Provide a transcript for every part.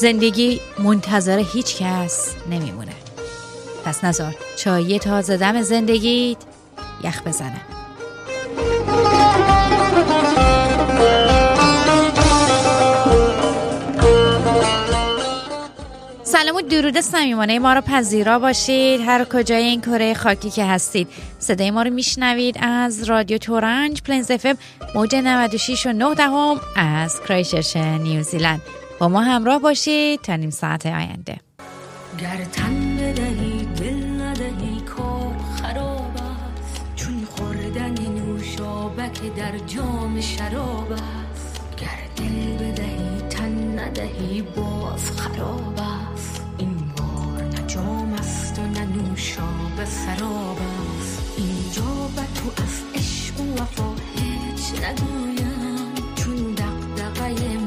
زندگی منتظر هیچ کس نمیمونه. پس نزار چایی تازه دم زندگیت یخ بزنه. سلام و درود صمیمانه ما رو پذیرا باشید. هر کجای این کره خاکی که هستید. صدای ما رو میشنوید از رادیو تورنج پلنز افم موج 96 و 9 دهم از کرایشش نیوزیلند. با ما همراه باشید تا نیم ساعت آینده. گر تن بدهی دل ندهی کار خراب است. چون خوردن نوشابک در جام شراب است. گر دل بدهی تن ندهی باز خراب است. این بار نه جام است و نه نوشاب سراب است. اینجا به تو از عشق و وفا هیچ نگویم. چون دقدقه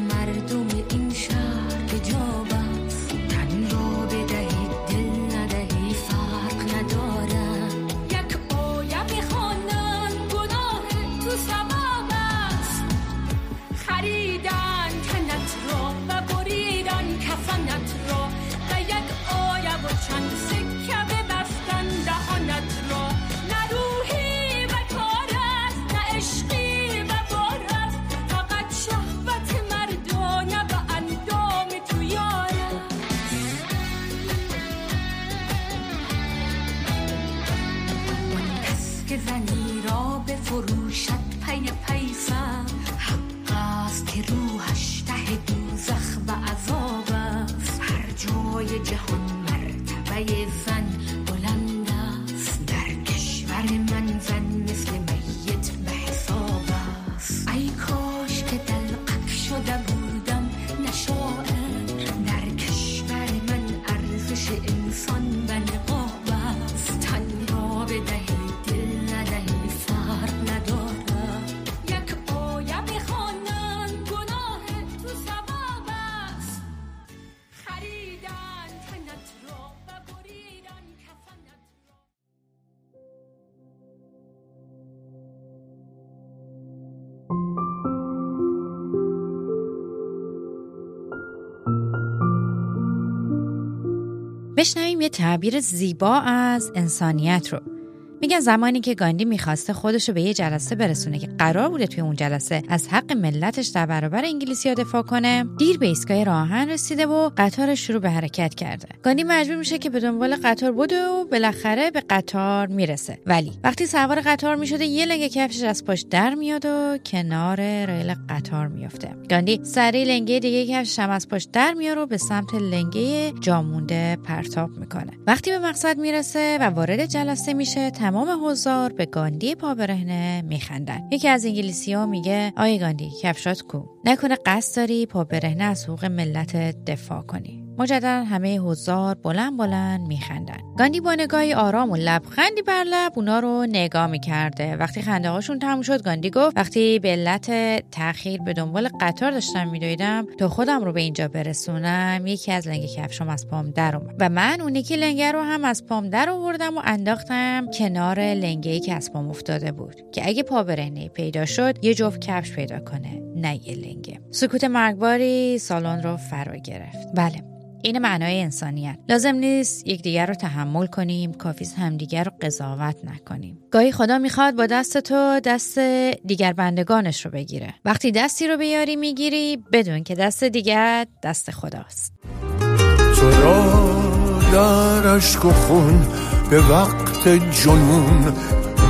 بشنویم یه تعبیر زیبا از انسانیت رو. میگن زمانی که گاندی می‌خواسته خودش رو به یه جلسه برسونه که قرار بوده توی اون جلسه از حق ملتش در برابر انگلیسی دفاع کنه دیر به ایستگاه راهن رسیده و قطار شروع به حرکت کرده. گاندی مجبور میشه که به دنبال قطار بوده و بالاخره به قطار می‌رسه. ولی وقتی سوار قطار می‌شده یه لنگه کفشش از پاش در میاد و کنار ریل قطار میفته گاندی سریع لنگه دیگه کفشش هم از پاش در میاره و به سمت لنگه جامونده پرتاب می‌کنه. وقتی به مقصد می‌رسه و وارد جلسه میشه تمام حضار به گاندی پا برهنه میخندن یکی از انگلیسی ها میگه آی گاندی کفشات کو. نکنه قصد داری پا برهنه از حقوق ملت دفاع کنی. مجددا همه حضار بلند بلند میخندن گاندی با نگاهی آرام و لبخندی بر لب اونا رو نگاه می‌کرده. وقتی خنده هاشون تموم شد گاندی گفت وقتی به علت تاخیر به دنبال قطار داشتم میدویدم تا خودم رو به اینجا برسونم یکی از لنگ کفشام از پام در اومد. و من اون یکی لنگه رو هم از پام در آوردم و انداختم کنار لنگه ای که از پام افتاده بود. که اگه پا برهنه پیدا شد یه جفت کفش پیدا کنه نه یه لنگه. سکوت مرگباری سالن رو فرا گرفت. بله. این معنای انسانیت. لازم نیست یکدیگر رو تحمل کنیم کافیز همدیگر رو قضاوت نکنیم. گاهی خدا می‌خواد با دست تو دست دیگر بندگانش رو بگیره. وقتی دستی رو بیاری می‌گیری بدون که دست دیگر دست خداست. تو در عشق و خون به وقت جنون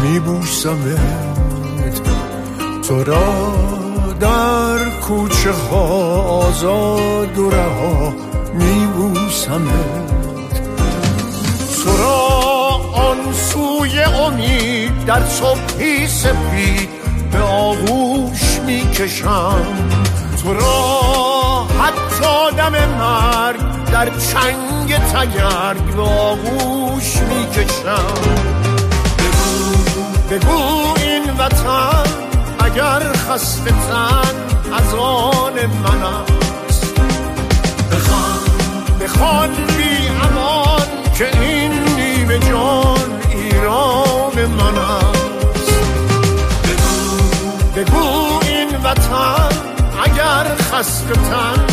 میبوسمت. تو را در کوچه ها آزاد و رها میبوسمت. تو را آن سوی امید در صبحی سپید به آغوش می‌کشم. تو را شادم مرگ در چنگ تگرگ به آغوش می‌کشم. بگو این وطن اگر خسته تن از آن من است بخوان بخوان بی امان که این نیمه جان ایران من است. بگو این وطن اگر خسته تن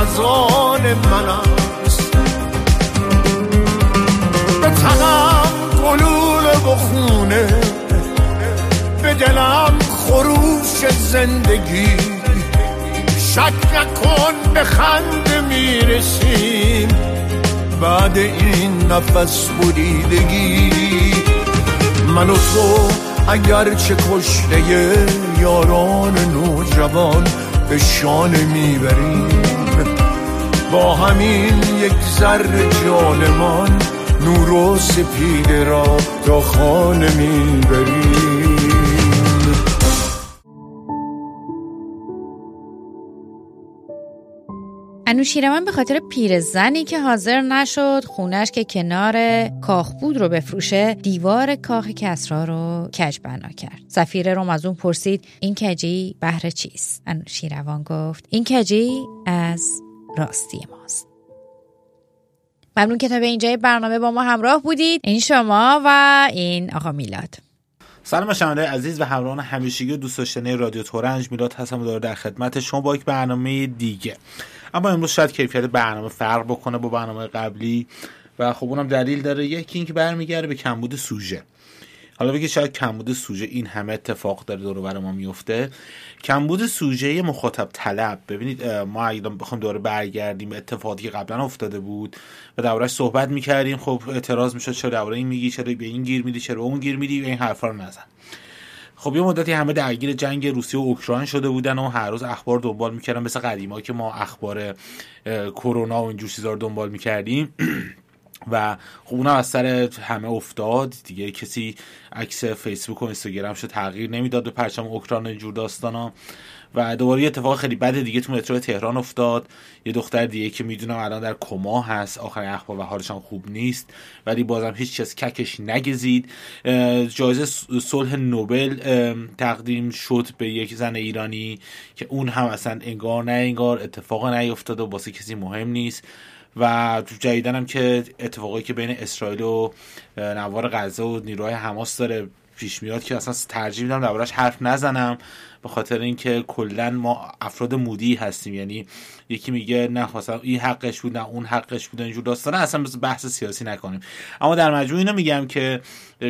از آن من است. به تنم گلول و خونه به دلم خروش زندگی. شک نکن به خنده می‌رسیم. بعد این نفس بریدگی. من و تو اگر چه کشته یاران نوجوان به شانه می‌بریم. با همین یک ذره جانمان نور و سپیده را تا خانه می‌بریم. انوشیروان به خاطر پیرزنی که حاضر نشد خونش که کنار کاخ بود رو بفروشه دیوار کاخ کسرا رو کج بنا کرد. سفیر روم از اون پرسید این کجی؟ بهر چیست؟ انوشیروان گفت این کجی از راستی ماست. ممنون که تا به اینجای برنامه با ما همراه بودید. این شما و این آقا میلاد. سلام شنونده عزیز و همراهان همیشگی و دوست داشتنی رادیو تورنج. میلاد هستم داره در خدمت شما با یک برنامه دیگه. اما امروز شاید کیفیت برنامه فرق بکنه با برنامه قبلی و خب اونم دلیل داره. یکی اینکه برمیگرده به کمبود سوژه. حالا بگید شاید کمبود سوژه این همه اتفاق داره دور بر ما میفته. کمبود سوژه مخاطب طلب. ببینید ما اگه بخوایم دوره برگردیم به اتفاقی که قبلا افتاده بود و دربارش صحبت می‌کردیم. خب اعتراض می‌شد چرا درباره این میگی چرا به این گیر میدی چرا اون گیر میدی این حرفا رو نزن. خب یه مدتی همه درگیر جنگ روسیه و اوکراین شده بودن و هر روز اخبار دنبال می‌کردن مثل قدیما که ما اخبار کرونا و اینجور چیزا رو دنبال می‌کردیم. و خب اونم از سر همه افتاد. دیگه کسی عکس فیسبوک و اینستاگرام شو تغییر نمی‌داد به پرچم اوکراین اینجور داستانا. و دوباره یه اتفاق خیلی بد دیگه تو مترو تهران افتاد. یه دختر دیگه که می‌دونم الان در کما هست. آخر اخبار و حالش خوب نیست ولی بازم هیچ چیز ککش نگزید. جایزه صلح نوبل تقدیم شد به یک زن ایرانی که اون هم اصلا انگار نه انگار اتفاق نیفتاده و واسه کسی مهم نیست. و تو جدیدن هم که اتفاقی که بین اسرائیل و نوار غزه و نیروهای حماس داره پیش میاد که اصلا ترجیح میدم دربارش حرف نزنم به خاطر اینکه کلا ما افراد مودی هستیم. یعنی یکی میگه نه این حقش بود نه اون حقش بود اینجور داستانه اصلا بحث سیاسی نکنیم. اما در مجموع اینو میگم که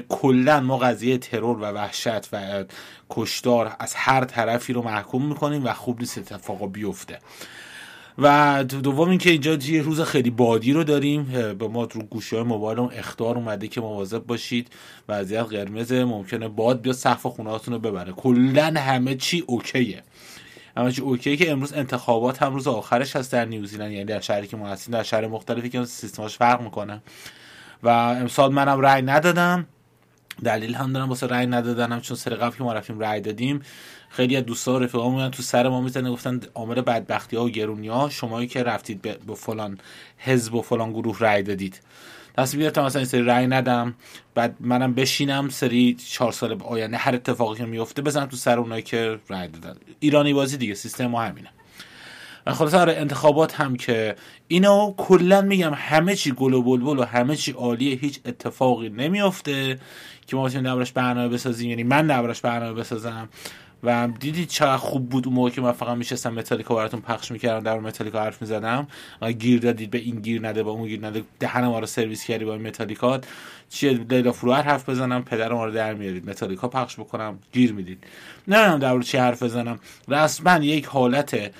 کلا ما قضیه ترور و وحشت و کشدار از هر طرفی رو محکوم می‌کنیم و خوب نیست اتفاقا بیفته. و دوم اینکه اینجا یه روز خیلی بادی رو داریم به ما رو گوشی های موبایل اون اختار اومده که مواظب باشید. وضعیت قرمز ممکنه باد بیاد سقف خونهاتون رو ببره. کلا همه چی اوکیه. همه چی اوکیه که امروز انتخابات هم روز آخرش هست در نیوزیلند یعنی در شهری که ما هستیم در شهر مختلفی که سیستماش فرق می‌کنه. و امسال منم رأی ندادم. دلیل هم دارم واسه رأی ندادنم چون سر قبل که ما رفتیم رأی دادیم. خیلی از دوستا و تو سر ما می‌زنه گفتن عامل بدبختی ها و گرونی ها شمایی که رفتید به فلان حزب و فلان گروه رأی دادید. تصمیم گرفتم مثلا این سری رأی ندم. بعد منم بشینم سری چهار سال آینده هر اتفاقی که میفته بزنم تو سر اونایی که رأی دادن. ایرانی بازی دیگه سیستم ما همینه. و خلاص آره انتخابات هم که اینو کلا میگم همه چی گل و بلبل و همه چی عالیه هیچ اتفاقی نمیافته که ما بتونیم دربارش برنامه بسازیم. یعنی من دربارش برنامه بسازم. و دیدید چقدر خوب بود اون موقع که من فقط میشستم متالیکا براتون پخش می‌کردم در متالیکا حرف می‌زدم. و گیر دادید به این گیر نده با اون گیر نده دهن ما رو سرویس کردی با این متالیکات چیه؟ لیلا فروهر حرف بزنم پدر ما در میارید. متالیکا پخش بکنم گیر می‌دید. نه در چی حرف بزنم. رسما یک حالت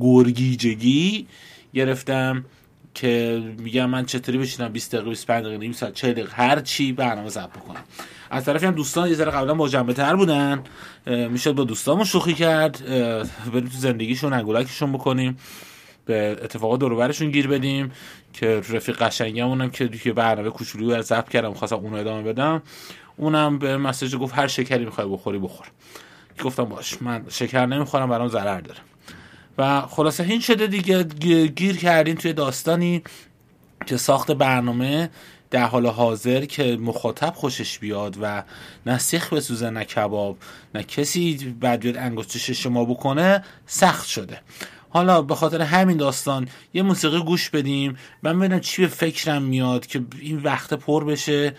گرگیجگی گرفتم که میگم من چطوری بشینم 20 دقیقه 25 دقیقه نیم ساعت 40 دقیقه هر چی برنامه ضبط بکنم. از طرفی هم دوستان یه ذره قبلا با جنبه تر بودن می‌شد با دوستامون شوخی کرد. بریم تو زندگیشون انگولکشون بکنیم. به اتفاقات دور گیر بدیم. که رفیق قشنگمونم که که برنامه کوچولو رو ضبط کردم خواستم اونو ادامه بدم. اونم به مسیج گفت هر شکری می‌خوای بخوری بخور. گفتم باش من شکر نمی‌خورم برام ضرر داره. و خلاصه این شده دیگه گیر کردین توی داستانی که ساخت برنامه در حال حاضر که مخاطب خوشش بیاد و نه سیخ بسوزه نه کباب نه کسی بعد بیاد انگشتش شما بکنه سخت شده. حالا به خاطر همین داستان یه موسیقی گوش بدیم. من ببینم چی به فکرم میاد که این وقت پر بشه.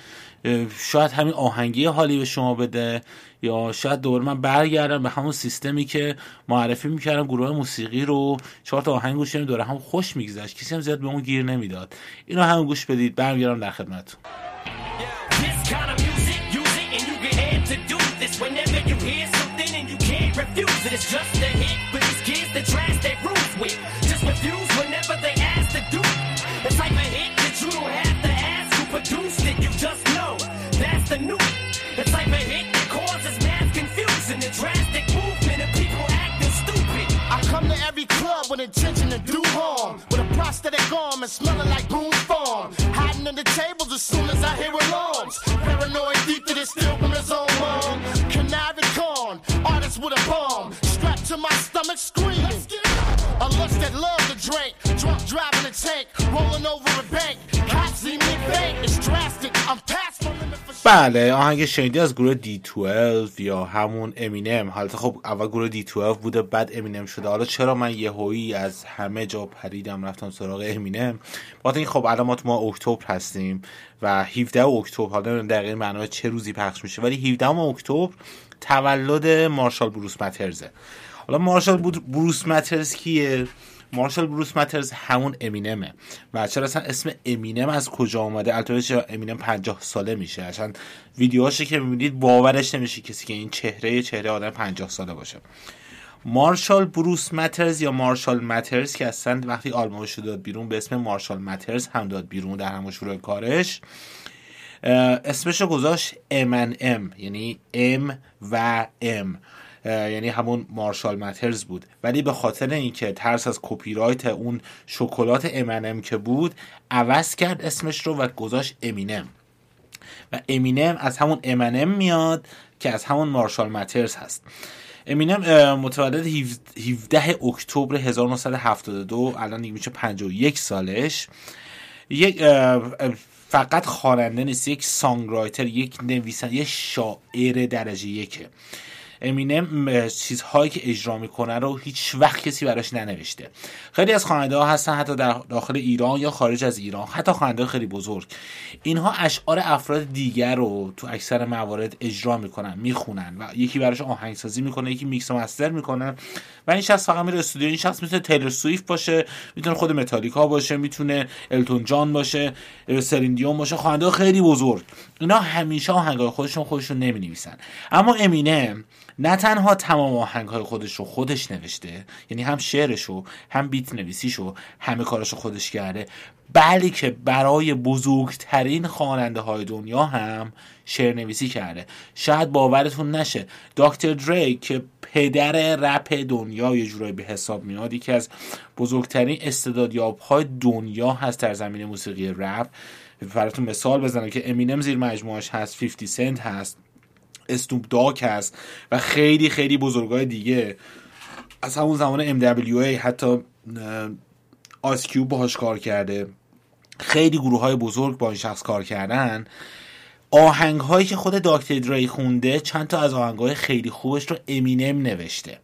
شاید همین آهنگی حالی به شما بده. یا شاید دوباره من برگردم به همون سیستمی که معرفی می‌کردم گروه موسیقی رو چهار تا آهنگ گوش دوره هم خوش میگذشت. کسی هم زیاد به اون گیر نمی‌داد. اینو هم گوش بدید. برمیگردم در خدمتتون. With بله آهنگ شنیدی از گروه D12 یا همون امینم حالا خب اول گروه D12 بوده بعد امینم شده. حالا چرا من یهویی از همه جا پریدم رفتم سراغ امینم با این خب علامات ما اکتبر هستیم و 17 اکتبر حالا دقیقه معنای چه روزی پخش میشه ولی 17 اکتبر تولد مارشال بروس مترزه حالا مارشال بروس مترز کیه؟ مارشال بروس مترز همون امینمه. و چرا اصلا اسم امینم از کجا آمده البته چرا امینم 50 ساله میشه؟ اصلا ویدیوهاشو که می‌بینید باورش نمیشه کسی که این چهره چهره آدم 50 ساله باشه. مارشال بروس مترز یا مارشال مترز که اصلا وقتی آلبومش داد بیرون به اسم مارشال مترز هم داد بیرون در همون شروع کارش اسمش گذاشت M M یعنی M و M یعنی همون مارشال مترز بود. ولی به خاطر اینکه ترس از کپی رایت اون شکلات امنم که بود عوض کرد اسمش رو و گذاشت امینم و امینم از همون امنم میاد که از همون مارشال مترز هست. امینم متولد 17 اکتبر 1972 الان دیگه میشه 51 سالش. یک فقط خواننده نیست یک سانگرایتر یک نویسنده یک شاعر درجه یکه. امینم چیزهایی که اجرا می‌کنه رو هیچ وقت کسی براش ننوشته. خیلی از خواننده ها هستن حتی در داخل ایران یا خارج از ایران. حتی خواننده خیلی بزرگ. اینها اشعار افراد دیگر رو تو اکثر موارد اجرا می‌کنن می‌خونن و یکی براش آهنگسازی می‌کنه یکی میکس و مستر می‌کنه و این شخص فقط میره استودیو. این شخص می‌تونه تیلر سویفت باشه می‌تونه خود متالیکا باشه می‌تونه التون جان باشه سریندیون باشه. خواننده خیلی بزرگ. اینا همیشه آهنگای خودشون خودشون نمی‌نویسن. اما امینه نه تنها تمام آهنگ های خودش رو خودش نوشته یعنی هم شعرش رو هم بیت نویسیش رو همه کارش رو خودش کرده بلکه برای بزرگترین خواننده های دنیا هم شعر نویسی کرده. شاید باورتون نشه دکتر دری که پدر رپ دنیا یه جورایی به حساب میاد یکی از بزرگترین استعدادیاب های دنیا هست در زمین موسیقی رپ. براتون مثال بزنم که امینم زیر مجموعش هست 50 سنت هست. استوب داک هست و خیلی خیلی بزرگای دیگه. از همون زمان MWA حتی آسکیوب باهاش کار کرده. خیلی گروه های بزرگ با این شخص کار کردن. آهنگ هایی که خود داکتر دری خونده چند تا از آهنگ های خیلی خوبش رو امینم نوشته.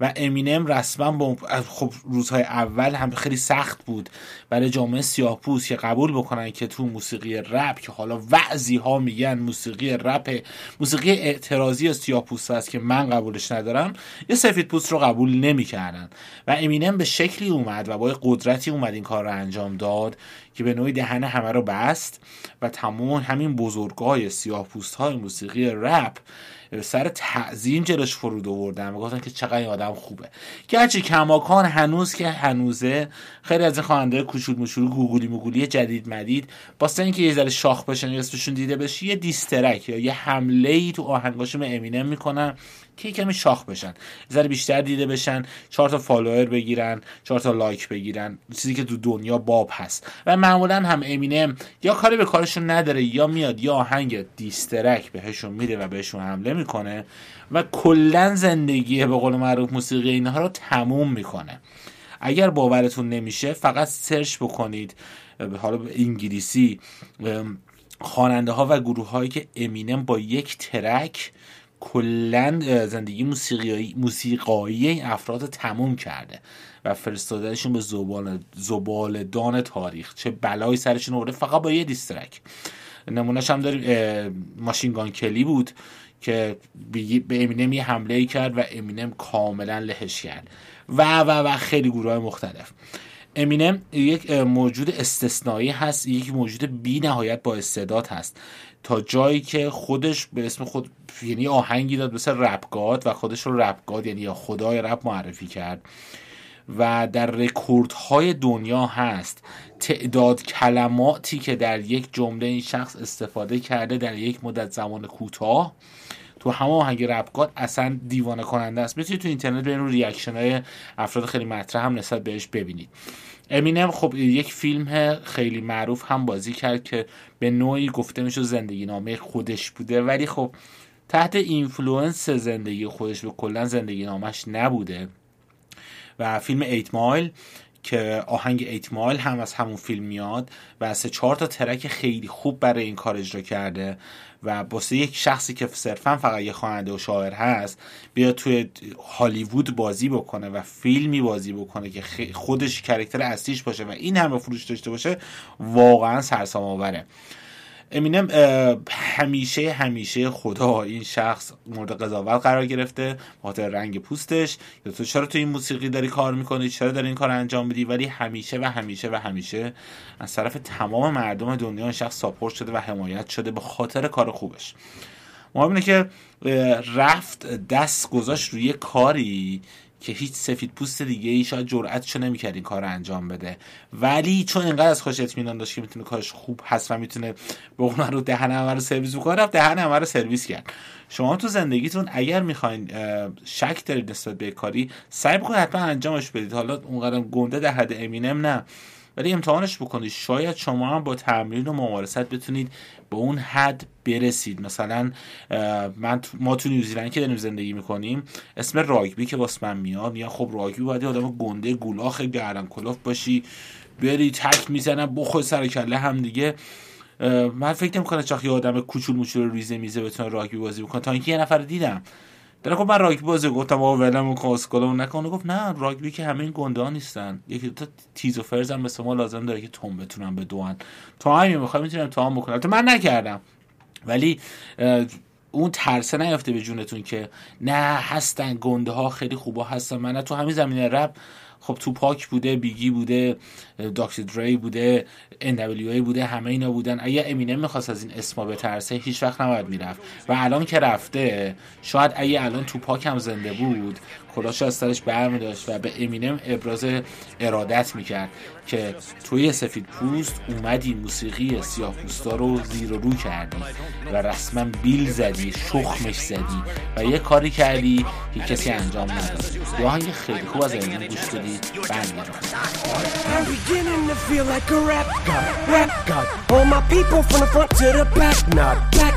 و امینم رسما با خب روزهای اول هم خیلی سخت بود. برای جامعه سیاهپوست که قبول بکنن که تو موسیقی رپ که حالا وعظی ها میگن موسیقی رپ موسیقی اعتراضی سیاهپوست است که من قبولش ندارم یه سفید پوست رو قبول نمی‌کردن. و امینم به شکلی اومد و با قدرتی اومد این کار رو انجام داد که به نوعی دهن همه رو بست و تمام همین بزرگای سیاه پوست های موسیقی رپ سر تعظیم جلوش فرود آوردن و گفتن که چقدر این آدم خوبه. گرچه کماکان هنوز که هنوزه خیلی از این خواننده کوچول مشول گوگلی مگولی جدید مدید با اینکه یه ذره شاخ بشن اسمشون دیده بشه یه diss track یا یه حمله ای تو آهنگاشون امینم می‌کنن که کمی شاخ بشن ذره بیشتر دیده بشن چهار تا follower بگیرن چهار تا like بگیرن چیزی که تو دنیا باب هست. و معمولا هم امینم یا کاری به کارشون نداره یا میاد یا آهنگ diss track بهشون میده و بهشون حمله می‌کنه و کلا زندگی به قول معروف موسیقی اینها رو تموم می‌کنه. اگر باورتون نمیشه فقط سرچ بکنید حالا به انگلیسی خواننده ها و گروه هایی که امینم با یک ترک کلا زندگی موسیقایی موسیقایی افراد تموم کرده و فرستادنشون به زبال زبال دان تاریخ. چه بلایی سرشون آورده فقط با یه دیسترک. نمونهش هم داریم ماشینگان کلی بود. که به امینم یه حمله کرد و امینم کاملا لهش کرد. و و و خیلی گروه های مختلف. امینم یک موجود استثنایی هست یک موجود بی نهایت با استعداد هست. تا جایی که خودش به اسم خود یعنی آهنگی داد مثل Rap God و خودش رو Rap God یعنی خدای رپ معرفی کرد. و در رکوردهای دنیا هست. تعداد کلماتی که در یک جمله این شخص استفاده کرده در یک مدت زمان کوتاه تو همه آهنگ Rap God اصلا دیوانه کننده است. می‌تونید تو اینترنت برین رو reaction های افراد خیلی مطرح هم نسبت بهش ببینید. امینم خب یک فیلم خیلی معروف هم بازی کرد که به نوعی گفته میشه زندگی نامه خودش بوده. ولی خب تحت influence زندگی خودش به کلا زندگی نامش نبوده. و فیلم Eight Mile که آهنگ Eight Mile هم از همون فیلم میاد و سه چهار تا track خیلی خوب برای این کار اجرا کرده و باسه یک شخصی که صرفا فقط یه خواننده و شاعر هست بیاد توی هالیوود بازی بکنه و فیلمی بازی بکنه که خودش کرکتر اصلیش باشه و این همه فروش داشته باشه واقعا سرسام آوره امینم همیشه همیشه خدا این شخص مورد قضاوت قرار گرفته خاطر رنگ پوستش. یا تو چرا تو این موسیقی داری کار می‌کنی؟ چرا داری این کار انجام میدی؟ ولی همیشه و همیشه و همیشه از طرف تمام مردم دنیا این شخص ساپورت شده و حمایت شده به خاطر کار خوبش. مهم اینه که رفت دست گذاشت روی کاری که هیچ سفید پوست دیگه ای شاید جرأتشو نمی‌کرد این کار رو انجام بده. ولی چون اینقدر از خوش اطمینان داشت که می‌تونه کارش خوب هست و می‌تونه به رو دهن همه رو سرویس بکنه رفت دهن همه رو سرویس کرد. شما تو زندگیتون اگر می‌خواین شک دارید نسبت به کاری سعی بکنید حتما انجامش بدید. حالا اونقدر گنده در حد امینم نه. ولی امتحانش بکنید. شاید شما هم با تمرین و ممارست بتونید به اون حد برسید. مثلا من ما تو نیوزیلند که داریم زندگی می‌کنیم اسم راگبی که واسه من میاد یا خب راگبی باید آدم گنده گولاخ گردن کلاف باشی بری تک می‌زنن بخور سر کله هم دیگه. من فکر نمی‌کنم یه آدم کوچول موچول ریزه میزه بتونه راگبی بازی بکنه. تا اینکه یه نفر دیدم. در خب من راگبی بازی گفتم آقا ولم و کاسکلو نکنه گفت نه راگبی که همه این گنده ها نیستن. یکی دو تا تیز و فرز هم مثل ما لازم داره که تون بتونن به دوان تو همین می‌خوام می‌تونم تو هم بکنم. تو من نکردم. ولی اون ترسه نیافته به جونتون که نه هستن گنده ها خیلی خوبا هستن. من تو همین زمینه رب خب تو پاک بوده بیگی بوده داکتر دری بوده NWA بوده همه اینا بودن. اگه امینم می‌خواست از این اسما به ترسه هیچ وقت نباید می‌رفت. و الان که رفته شاید اگه الان تو پاک هم زنده بود کلاش از سرش برمی داشت و به امینم ابراز ارادت می‌کرد که توی سفید پوست اومدی موسیقی سیاه پوستا رو زیر و رو کردی و رسما بیل زدی شخمش زدی و یه کاری کردی که کسی انجام نداد. یه آهنگ خیلی خوب از امینم گوش بدی. برمیگردم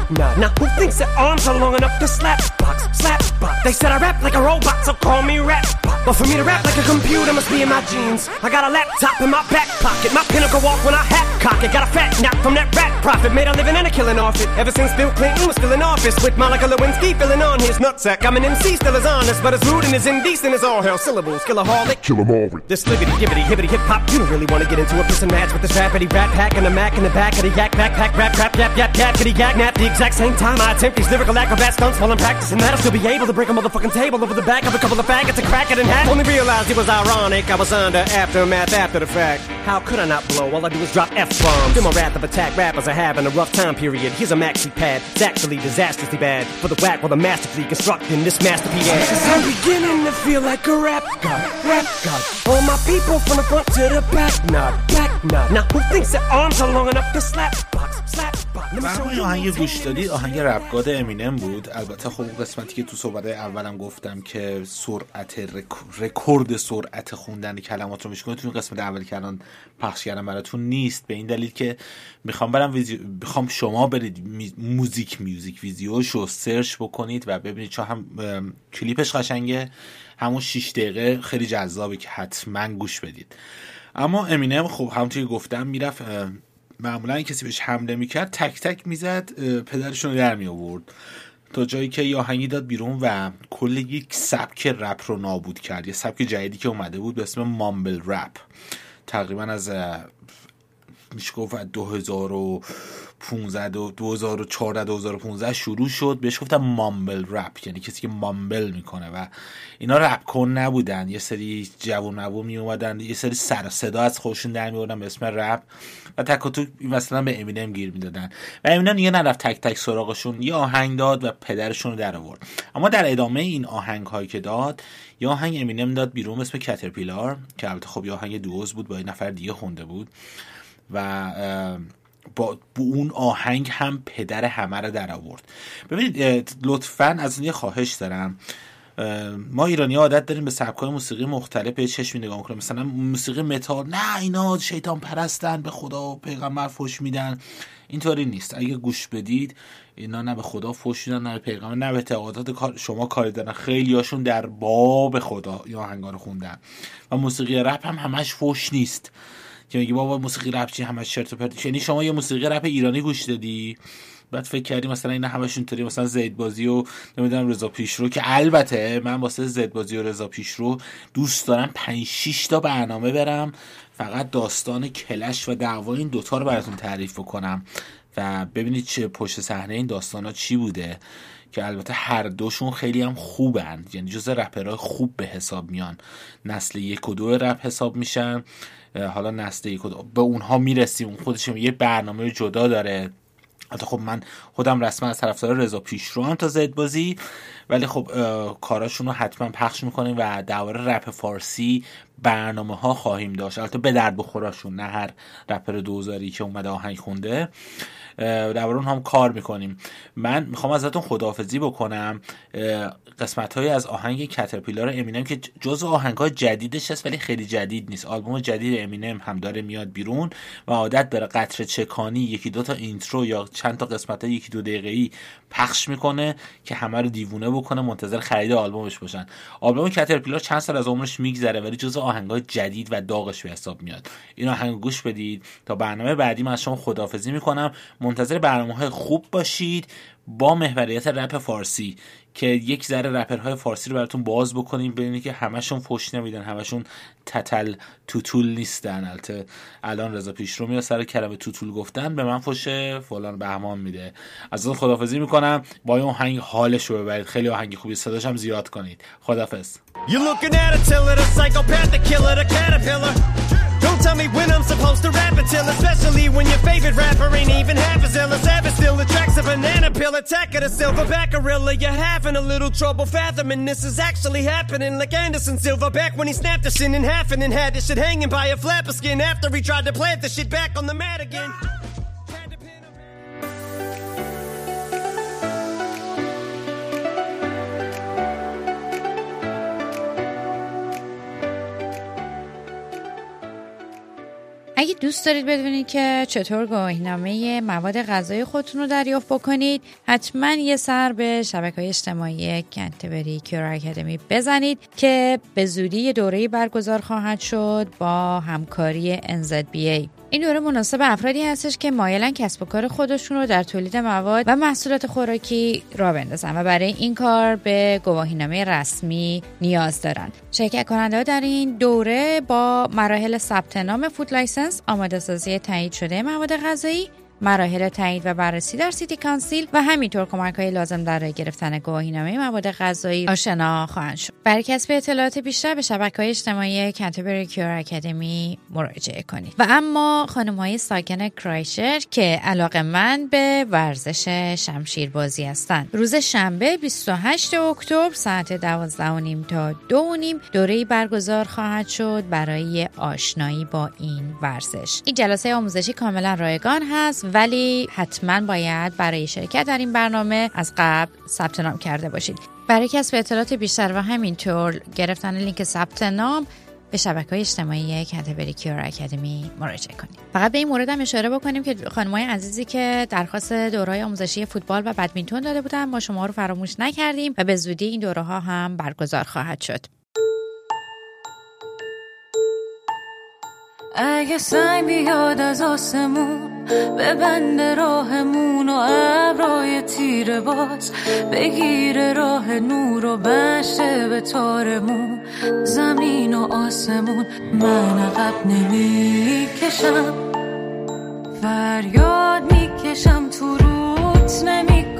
Nah, Now, who thinks their arms are long enough to slap? Box, slap box? They said I rap like a robot, so call me rap. But for me to rap like a computer must be in my jeans. I got a laptop in my back pocket, my pinnacle walk when I hat cock it. Got a fat nap from that rat profit, made a living and a killing off it. Ever since Bill Clinton was still in office, with Monica Lewinsky filling on his nutsack. I'm an MC, still as honest, but as rude and as indecent as all hell. Syllables, kill a harlot, kill 'em all. This libbity, gibbity, hibbity, hip hop, you don't really wanna get into a piss and match with this rapidy rat pack and a mac in the back of the yak backpack rap rap yap yap yap kitty yak nap. The exact same time I attempt these lyrical acrobat stunts while I'm practicing that, I'll still be able to break a motherfucking table over the back of a couple of faggots and crack it in half. Only realized it was ironic. I was under aftermath after the fact. How could I not blow? All I do is drop F bombs. Feel my wrath of attack rappers are having a rough time period. Here's a maxi pad. It's actually disastrously bad for the whack while the masterfully constructing this masterpiece. I'm beginning to feel like a rap god, rap god. All my people from the front to the back, nod, back nod. Now who thinks their arms are long enough to slap box, slap برای آهنگ گوش دادی؟ آهنگ رپگاد امینم بود. البته خب قسمتی که تو صحبت اولم گفتم که سرعت رکورد سرعت خوندن کلمات رو میشکنه تو این قسمت اولی که الان پخش کردم براتون نیست. به این دلیل که می‌خوام برم ویزیو... می‌خوام شما برید موزیک music video ش رو search بکنید و ببینید. چون هم کلیپش قشنگه. همون 6 دقیقه خیلی جذابه که حتما گوش بدید. اما امینم خب همونطور که گفتم می‌رفت معمولا کسی بهش حمله می‌کرد تک تک می‌زد پدرشون رو در می آورد تا جایی که یه آهنگی داد بیرون و کل یک سبک رپ رو نابود کرد. یه سبک جدیدی که اومده بود به اسم mumble rap. تقریبا از میشه گفت 2015 و 2014 2015 شروع شد. بهش گفتم مامبل رپ یعنی کسی که مامبل می‌کنه و اینا رپ کن نبودن. یه سری جوون نبو می اومدن یه سری سر صدا از خودشون در می به اسم رپ و تک و تو مثلا به امینم گیر می‌دادن. و امینم دیگه نرفت تک تک سراغشون یه آهنگ داد و پدرشون رو در آورد اما در ادامه این آهنگ هایی که داد یه آهنگ امینم داد بیرون اسم کترپیلار که البته خب یه آهنگ دوز بود با یه نفر دیگه خونده بود. و با اون آهنگ هم پدر همه رو در آورد. ببینید لطفا از این خواهش دارم. ما ایرانی عادت داریم به سبکای موسیقی مختلف به چشمی نگاه کنیم مثلا موسیقی متال نه اینا شیطان پرستن به خدا و پیغمبر فش میدن. اینطوری نیست. اگه گوش بدید اینا نه به خدا فش میدن نه به پیغمبر نه به اعتقادات شما کاری دارن. خیلی هاشون در باب خدا یا آهنگا خوندن. و موسیقی رپ هم همش فش نیست. که میگی بابا موسیقی رپ چی؟ همش چرت و پرت. یعنی شما یه موسیقی رپ ایرانی گوش دادی بعد فکر کردی مثلا اینا همشون طوری مثلا زید بازی و نمی‌دونم رضا پیشرو که البته من واسه زید بازی و رضا پیشرو دوست دارم 5 6 تا برنامه برم فقط داستان کلش و دعوا این دوتا رو براتون تعریف بکنم و ببینید چه پشت صحنه این داستان ها چی بوده. که البته هر دوشون خیلی هم خوبند یعنی جز رپرهای خوب به حساب میان. نسل یک و دو رپ حساب میشن. حالا نسل یک و دو به اونها می‌رسیم. اون خودش یه برنامه جدا داره. حتی خب من خودم رسما از طرفدار رضا پیشرو هم تا زد بازی. ولی خب کاراشون رو حتما پخش می‌کنیم و درباره رپ فارسی برنامه ها خواهیم داشت. البته به درد بخوراشون نه هر رپر دوزاری که اومده آهنگ خونده. درباره اون هم کار می‌کنیم. من می‌خوام ازتون خداحافظی بکنم. قسمت های از آهنگ Caterpillar امینم که جز آهنگ های جدیدش هست ولی خیلی جدید نیست. آلبوم جدید امینم هم داره میاد بیرون و عادت داره قطره چکانی یکی دو تا intro یا چند تا قسمت های یکی دو دقیقه پخش می‌کنه که همه رو دیوونه بکنه منتظر خرید آلبومش باشن. آلبوم Caterpillar چند سال از عمرش میگذره ولی جز آهنگ های جدید و داغش به حساب میاد. این آهنگ گوش بدید. تا برنامه بعدی من از شما خداحافظی می‌کنم. منتظر برنامه های خوب باشید. با محوریت رپ فارسی که یک ذره رپرهای فارسی رو براتون باز بکنیم ببینید که همشون فوش نمیدن همشون تتل توتول نیستن. البته الان رضا پیشرو میاد سر کلمه توتول گفتن به من فوش فلان بهمان میده. از اون خدافظی می‌کنم. با این آهنگ حالش رو ببرید. خیلی آهنگ خوبی صداش هم زیاد کنید. خدافظ Don't tell me when I'm supposed to rap until, especially when your favorite rapper ain't even half as ill as ever. Still attracts a banana peel, attack of the silverback gorilla. You're having a little trouble fathoming this is actually happening. Like Anderson Silverback when he snapped the shit in half and then had this shit hanging by a flap of skin after he tried to plant the shit back on the mat again. اگه دوست دارید بدونید که چطور گواهینامه مواد غذایی خودتون رو دریافت بکنید حتما یه سر به شبکه های اجتماعی کنتبری کیور اکادمی بزنید که به زودی دوره برگزار خواهد شد با همکاری NZBA این دوره مناسب افرادی هستش که مایلن کسب و کار خودشون رو در تولید مواد و محصولات خوراکی را بندازن و برای این کار به گواهینامه رسمی نیاز دارن. شرکت کننده در این دوره با مراحل ثبت نام food license آماده سازی تایید شده مواد غذایی مراحل تایید و بررسی در city council و همینطور کمک های لازم در گرفتن گواهینامه مواد غذایی آشنا خواهند شد. برای کسب اطلاعات بیشتر به شبکه های اجتماعی کنتبری کیور اکادمی مراجعه کنید. و اما خانم های ساکن کرایستچرچ که علاقه مند به ورزش شمشیر بازی هستند. روز شنبه 28 اکتبر ساعت 12 تا دو نیم دوره برگزار خواهد شد برای آشنایی با این ورزش. این جلسه آموزشی کاملا رایگان هست ولی حتما باید برای شرکت در این برنامه از قبل ثبت نام کرده باشید. برای کسب اطلاعات بیشتر و همینطور گرفتن لینک ثبت نام به شبکه های اجتماعی کنتبری کیور اکادمی مراجعه کنید. فقط به این مورد هم اشاره بکنیم که خانمای عزیزی که درخواست دورهای آموزشی فوتبال و بدمینتون داده بودن ما شما رو فراموش نکردیم و به زودی این دوره ها هم برگزار خواهد شد. اگه سنگ بیاد از آسمون به بند راهمون و ابرای تیر باز بگیره راه نور و بشه به تارمون. زمین و آسمون من عقب نمی‌کشم. فریاد می‌کشم تو روت نمی‌کنم.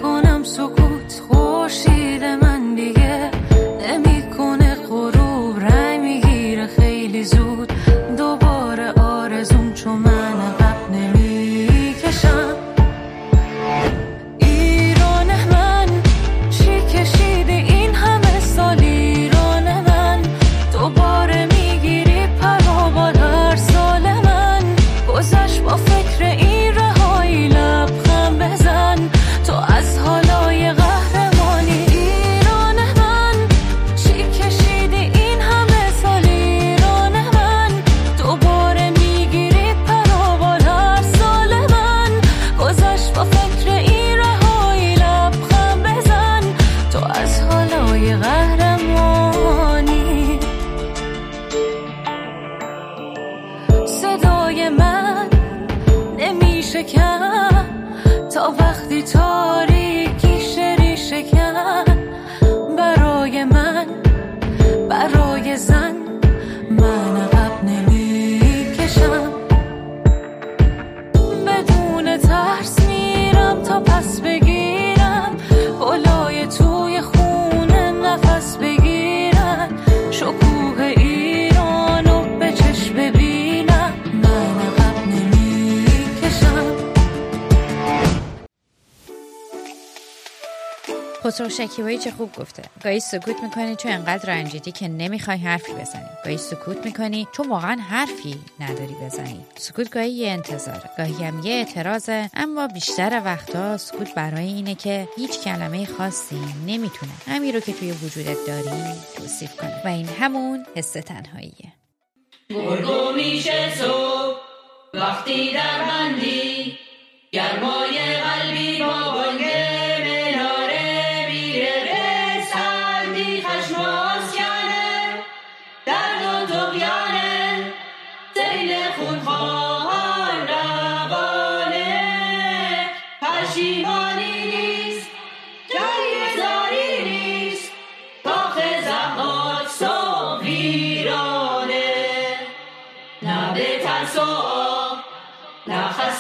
تا وقتی خسرو شکیبایی چه خوب گفته. گاهی سکوت می‌کنی چون انقدر رنجیدی که نمی‌خوای حرفی بزنی. گاهی سکوت می‌کنی چون واقعا حرفی نداری بزنی. سکوت گاهی یه انتظاره. گاهی هم یه اعتراضه اما بیشتر وقتا سکوت برای اینه که هیچ کلمه خاصی نمی‌تونه همین رو که توی وجودت داری توصیف کنه. و این همون حس تنهاییه. وقتی در بندی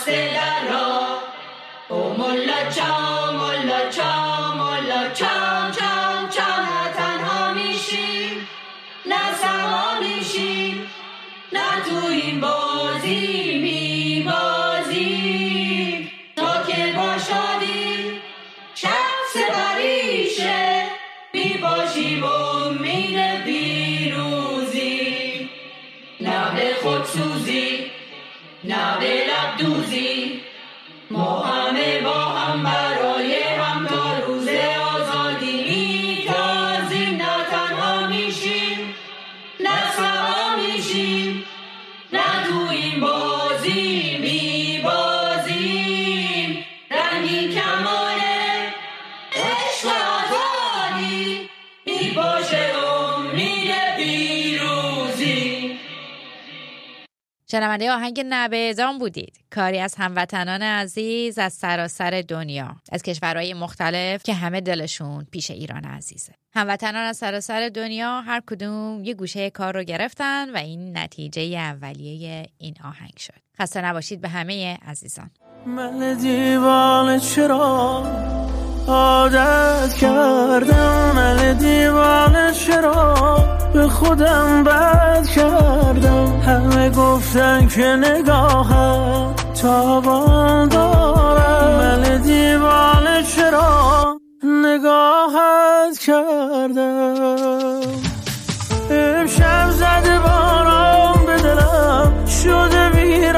در راه او ملا چام ملا چام ملا چام چام چام نه تنها میشیم نه سوا میشیم نه تو این بازی میبازیم به شنونده آهنگ نبهزان بودید. کاری از هموطنان عزیز از سراسر دنیا از کشورهای مختلف که همه دلشون پیش ایران عزیزه. هموطنان از سراسر دنیا هر کدوم یه گوشه کار رو گرفتن و این نتیجه اولیه این آهنگ شد. خسته نباشید به همه عزیزان. من دیوانه چرا عادت کردم من دیوانه چرا؟ به خودم بد کردم. همه گفتن که نگاهم تابان دارم من دیوانه چرا نگاهت کردم؟ امشب زده باران به دلم شده ویران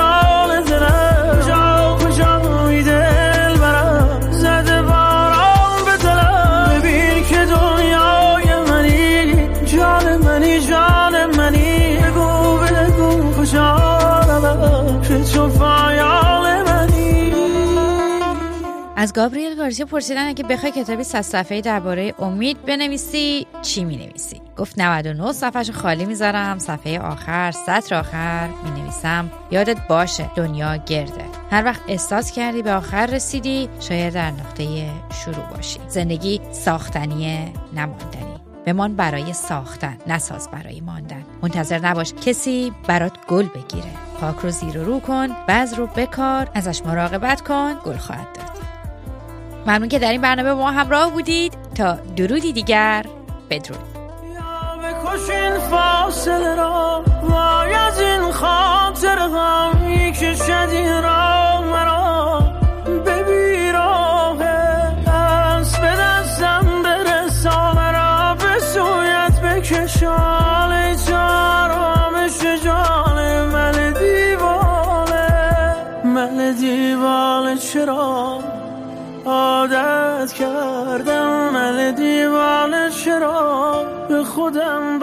از گابریل گارسیا پرسیدن اگه بخوای کتابی صد صفحه‌ای درباره امید بنویسی چی می‌نویسی؟ گفت 99 صفحه‌شو خالی می‌ذارم صفحه آخر سطر آخر می‌نویسم. یادت باشه دنیا گرده. هر وقت احساس کردی به آخر رسیدی شاید در نقطه شروع باشی. زندگی ساختنی نماندنی. بمان برای ساختن نساز برای ماندن. منتظر نباش کسی برات گل بگیره. پاک رو زیر و رو کن بعض رو بکار ازش مراقبت کن گل خواهد داد ممنون که در این برنامه با ما همراه بودید. تا درودی دیگر بدرود. بکشین فاصله را وای از این خاطر شدین را خودم